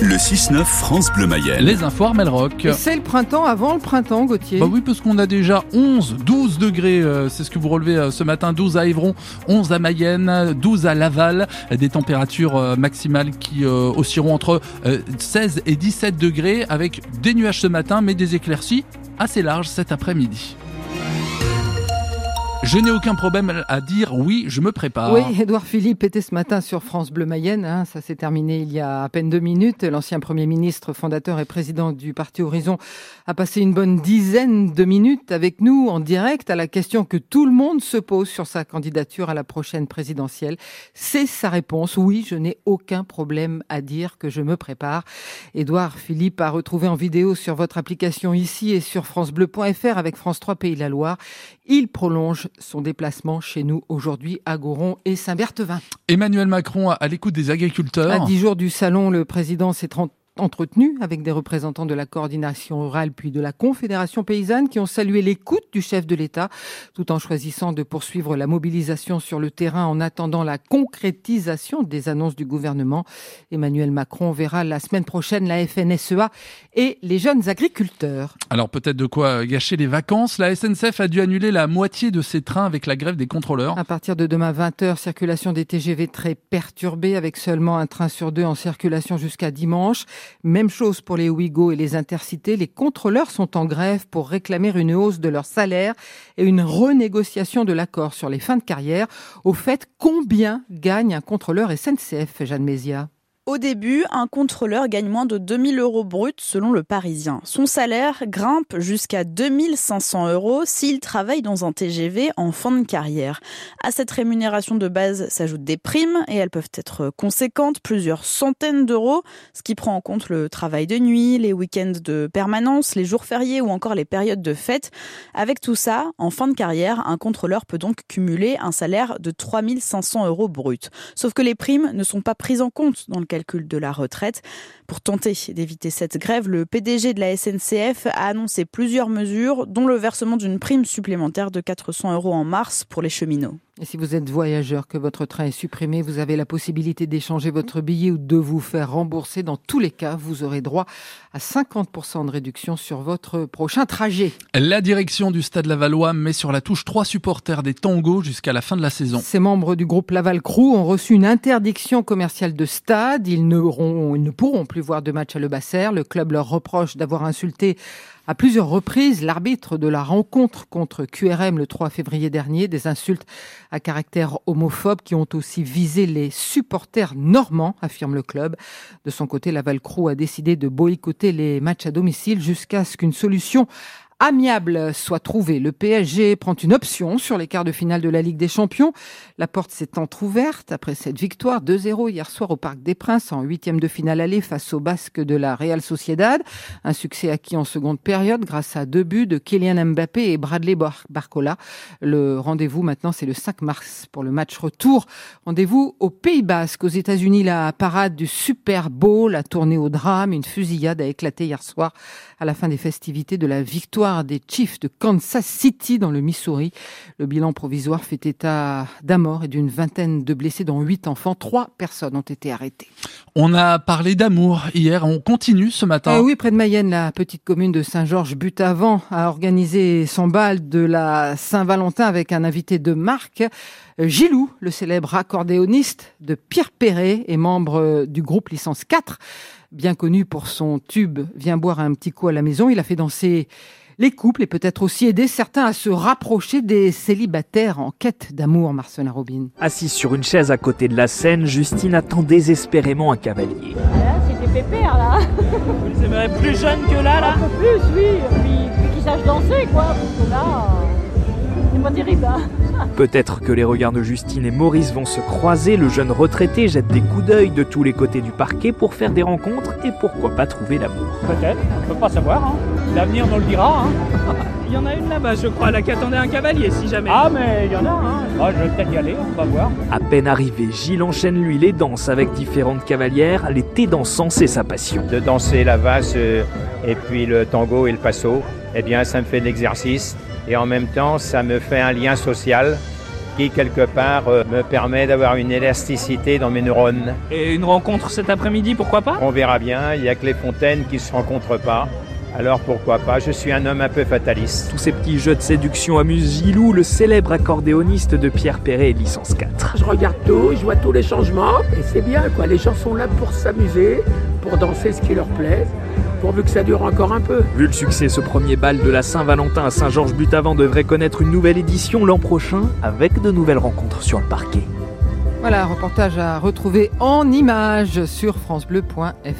Le 6-9 France Bleu Mayenne. Les infos Armel Rock. C'est le printemps avant le printemps, Gauthier. Bah oui, parce qu'on a déjà 11, 12 degrés, euh, c'est ce que vous relevez euh, ce matin, 12 à Évron, 11 à Mayenne, 12 à Laval, des températures euh, maximales qui oscilleront entre euh, 16 et 17 degrés, avec des nuages ce matin, mais des éclaircies assez larges cet après-midi. Je n'ai aucun problème à dire oui, je me prépare. Oui, Édouard Philippe était ce matin sur France Bleu Mayenne. hein, ça s'est terminé il y a à peine deux minutes. L'ancien Premier ministre, fondateur et président du Parti Horizon a passé une bonne dizaine de minutes avec nous en direct à la question que tout le monde se pose sur sa candidature à la prochaine présidentielle. C'est sa réponse. Oui, je n'ai aucun problème à dire que je me prépare. Édouard Philippe a retrouvé en vidéo sur votre application ici et sur francebleu.fr avec France 3 Pays de la Loire. Il prolonge son déplacement chez nous aujourd'hui à Goron et Saint-Berthevin. Emmanuel Macron à l'écoute des agriculteurs. À dix jours du salon, le président s'est entretenu avec des représentants de la coordination rurale puis de la Confédération paysanne qui ont salué l'écoute du chef de l'État tout en choisissant de poursuivre la mobilisation sur le terrain en attendant la concrétisation des annonces du gouvernement. Emmanuel Macron verra la semaine prochaine la FNSEA et les jeunes agriculteurs. Alors peut-être de quoi gâcher les vacances. La SNCF a dû annuler la moitié de ses trains avec la grève des contrôleurs. À partir de demain 20h, circulation des TGV très perturbée avec seulement un train sur deux en circulation jusqu'à dimanche. Même chose pour les Ouigo et les Intercités. Les contrôleurs sont en grève pour réclamer une hausse de leur salaire et une renégociation de l'accord sur les fins de carrière. Au fait, combien gagne un contrôleur SNCF, Jeanne Mézia Au début, un contrôleur gagne moins de 2000 euros bruts selon le Parisien. Son salaire grimpe jusqu'à 2500 euros s'il travaille dans un TGV en fin de carrière. À cette rémunération de base s'ajoutent des primes et elles peuvent être conséquentes, plusieurs centaines d'euros, ce qui prend en compte le travail de nuit, les week-ends de permanence, les jours fériés ou encore les périodes de fête. Avec tout ça, en fin de carrière, un contrôleur peut donc cumuler un salaire de 3500 euros bruts. Sauf que les primes ne sont pas prises en compte dans le calcul de la retraite. Pour tenter d'éviter cette grève, le PDG de la SNCF a annoncé plusieurs mesures, dont le versement d'une prime supplémentaire de 400 euros en mars pour les cheminots. Et si vous êtes voyageur, que votre train est supprimé, vous avez la possibilité d'échanger votre billet ou de vous faire rembourser. Dans tous les cas, vous aurez droit à 50% de réduction sur votre prochain trajet. La direction du Stade Lavallois met sur la touche trois supporters des tangos jusqu'à la fin de la saison. Ces membres du groupe Laval Crew ont reçu une interdiction commerciale de stade. Ils, n'auront- ils ne pourront plus voir de match à Le Basser. Le club leur reproche d'avoir insulté à plusieurs reprises l'arbitre de la rencontre contre QRM le 3 février dernier. Des insultes à caractère homophobe qui ont aussi visé les supporters normands, affirme le club. De son côté, Laval Crew a décidé de boycotter les matchs à domicile jusqu'à ce qu'une solution amiable soit trouvée. Le PSG prend une option sur les quarts de finale de la Ligue des Champions. La porte s'est entr'ouverte après cette victoire 2-0 hier soir au Parc des Princes en huitième de finale aller face aux Basques de la Real Sociedad. Un succès acquis en seconde période grâce à deux buts de Kylian Mbappé et Bradley Bar- Barcola. Le rendez-vous maintenant c'est le 5 mars pour le match retour. Rendez-vous au Pays Basque, aux États-Unis, la parade du Super Bowl a tourné au drame. Une fusillade a éclaté hier soir à la fin des festivités de la victoire des Chiefs de Kansas City dans le Missouri. Le bilan provisoire fait état d'un mort et d'une vingtaine de blessés, dont huit enfants. Trois personnes ont été arrêtées. On a parlé d'amour hier, on continue ce matin. Ah oui, près de Mayenne, la petite commune de Saint-Georges-Butavant a organisé son bal de la Saint-Valentin avec un invité de marque. Gilou, le célèbre accordéoniste de Pierre Perret et membre euh, du groupe Licence 4, bien connu pour son tube Viens boire un petit coup à la maison. Il a fait danser les couples et peut-être aussi aider certains à se rapprocher des célibataires en quête d'amour, Marcelin Robin. Assise sur une chaise à côté de la scène, Justine attend désespérément un cavalier. Là, c'était pépère, là. Vous aimeriez plus jeune que là, Un peu plus, oui. Puis, puis qu'ils sachent danser, quoi. Parce que là, euh, c'est pas terrible, hein. Peut-être que les regards de Justine et Maurice vont se croiser, le jeune retraité jette des coups d'œil de tous les côtés du parquet pour faire des rencontres et pourquoi pas trouver l'amour. Peut-être, on peut pas savoir. Hein. L'avenir nous le dira. Hein. Il y en a une là-bas, je crois, là qui attendait un cavalier, si jamais. Ah, mais il y en a. Hein. Moi, je vais peut-être y aller, on va voir. À peine arrivé, Gilles enchaîne lui les danses avec différentes cavalières, l'été dansant c'est sa passion. de danser la valse euh, et puis le tango et le passo, eh bien ça me fait de l'exercice et en même temps ça me fait un lien social qui quelque part euh, me permet d'avoir une élasticité dans mes neurones. Et une rencontre cet après-midi, pourquoi pas? On verra bien, il n'y a que les fontaines qui ne se rencontrent pas. Alors pourquoi pas, je suis un homme un peu fataliste. Tous ces petits jeux de séduction amusent Gilou, le célèbre accordéoniste de Pierre Perret, licence 4. Je regarde tout, je vois tous les changements, et c'est bien quoi. Les gens sont là pour s'amuser, pour danser ce qui leur plaît, pourvu que ça dure encore un peu. Vu le succès, ce premier bal de la Saint-Valentin à Saint-Georges-Butavant devrait connaître une nouvelle édition l'an prochain, avec de nouvelles rencontres sur le parquet. Voilà, un reportage à retrouver en images sur francebleu.fr.